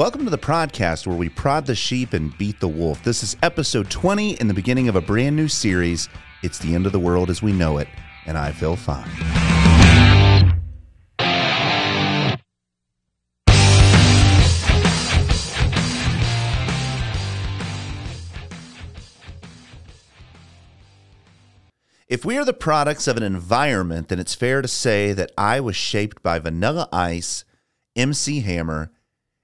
Welcome to the podcast where we prod the sheep and beat the wolf. This is episode 20 in the beginning of a brand new series. It's the end of the world as we know it, and I feel fine. If we are the products of an environment, then it's fair to say that I was shaped by Vanilla Ice, MC Hammer,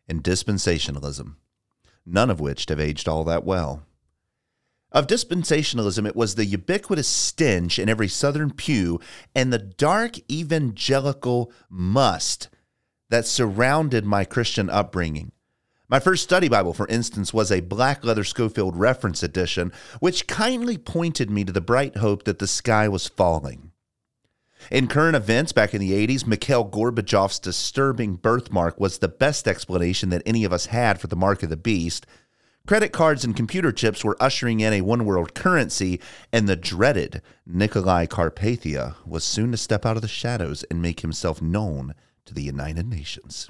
and dispensationalism, none of which have aged all that well. Of dispensationalism, it was the ubiquitous stench in every southern pew and the dark evangelical must that surrounded my Christian upbringing. My first study Bible, for instance, was a black leather Scofield reference edition, which kindly pointed me to the bright hope that the sky was falling. In current events back in the 80s, Mikhail Gorbachev's disturbing birthmark was the best explanation that any of us had for the mark of the beast. Credit cards and computer chips were ushering in a one world currency, and the dreaded Nicolae Carpathia was soon to step out of the shadows and make himself known to the United Nations.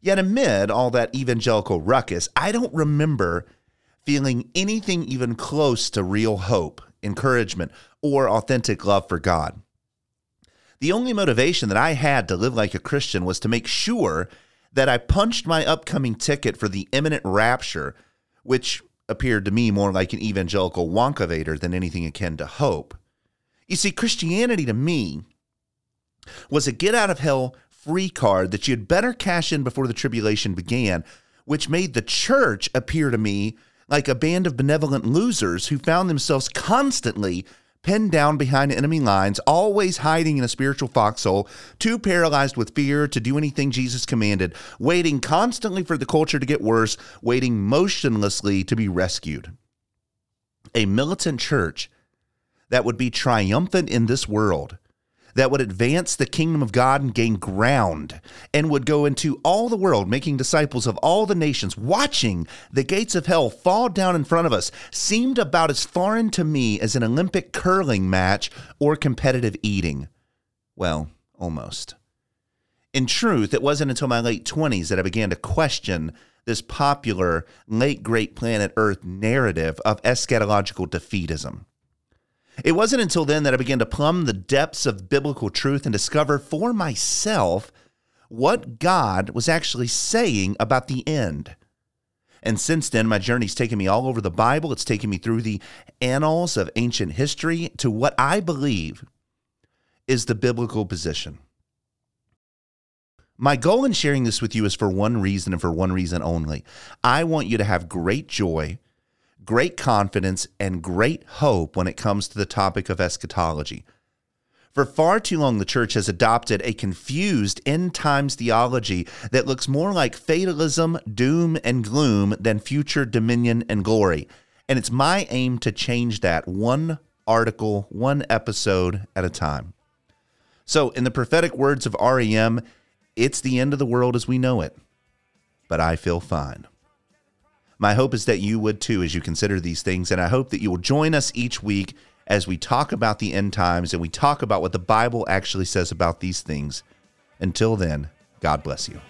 Yet, amid all that evangelical ruckus, I don't remember feeling anything even close to real hope, encouragement, or authentic love for God. The only motivation that I had to live like a Christian was to make sure that I punched my upcoming ticket for the imminent rapture, which appeared to me more like an evangelical wonkavator than anything akin to hope. You see, Christianity to me was a get out of hell free card that you'd better cash in before the tribulation began, which made the church appear to me like a band of benevolent losers who found themselves constantly pinned down behind enemy lines, always hiding in a spiritual foxhole, too paralyzed with fear to do anything Jesus commanded, waiting constantly for the culture to get worse, waiting motionlessly to be rescued. A militant church that would be triumphant in this world that would advance the kingdom of God and gain ground, and would go into all the world, making disciples of all the nations, watching the gates of hell fall down in front of us, seemed about as foreign to me as an Olympic curling match or competitive eating. Well, almost. In truth, it wasn't until my late 20s that I began to question this popular late great planet Earth narrative of eschatological defeatism. It wasn't until then that I began to plumb the depths of biblical truth and discover for myself what God was actually saying about the end. And since then, my journey's taken me all over the Bible. It's taken me through the annals of ancient history to what I believe is the biblical position. My goal in sharing this with you is for one reason and for one reason only. I want you to have great joy great confidence and great hope when it comes to the topic of eschatology. For far too long, the church has adopted a confused end times theology that looks more like fatalism, doom, and gloom than future dominion and glory. And it's my aim to change that one article, one episode at a time. So, in the prophetic words of REM, it's the end of the world as we know it, but I feel fine. My hope is that you would too as you consider these things. And I hope that you will join us each week as we talk about the end times and we talk about what the Bible actually says about these things. Until then, God bless you.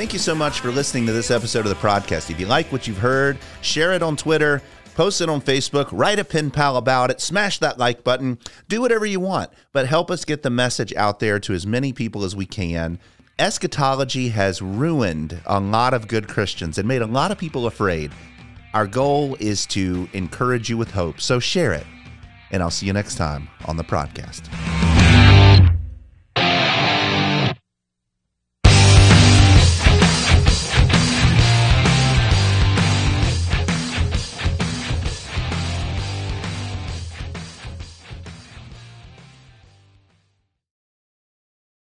Thank you so much for listening to this episode of the podcast. If you like what you've heard, share it on Twitter, post it on Facebook, write a pen pal about it, smash that like button, do whatever you want, but help us get the message out there to as many people as we can. Eschatology has ruined a lot of good Christians and made a lot of people afraid. Our goal is to encourage you with hope, so share it. And I'll see you next time on the podcast.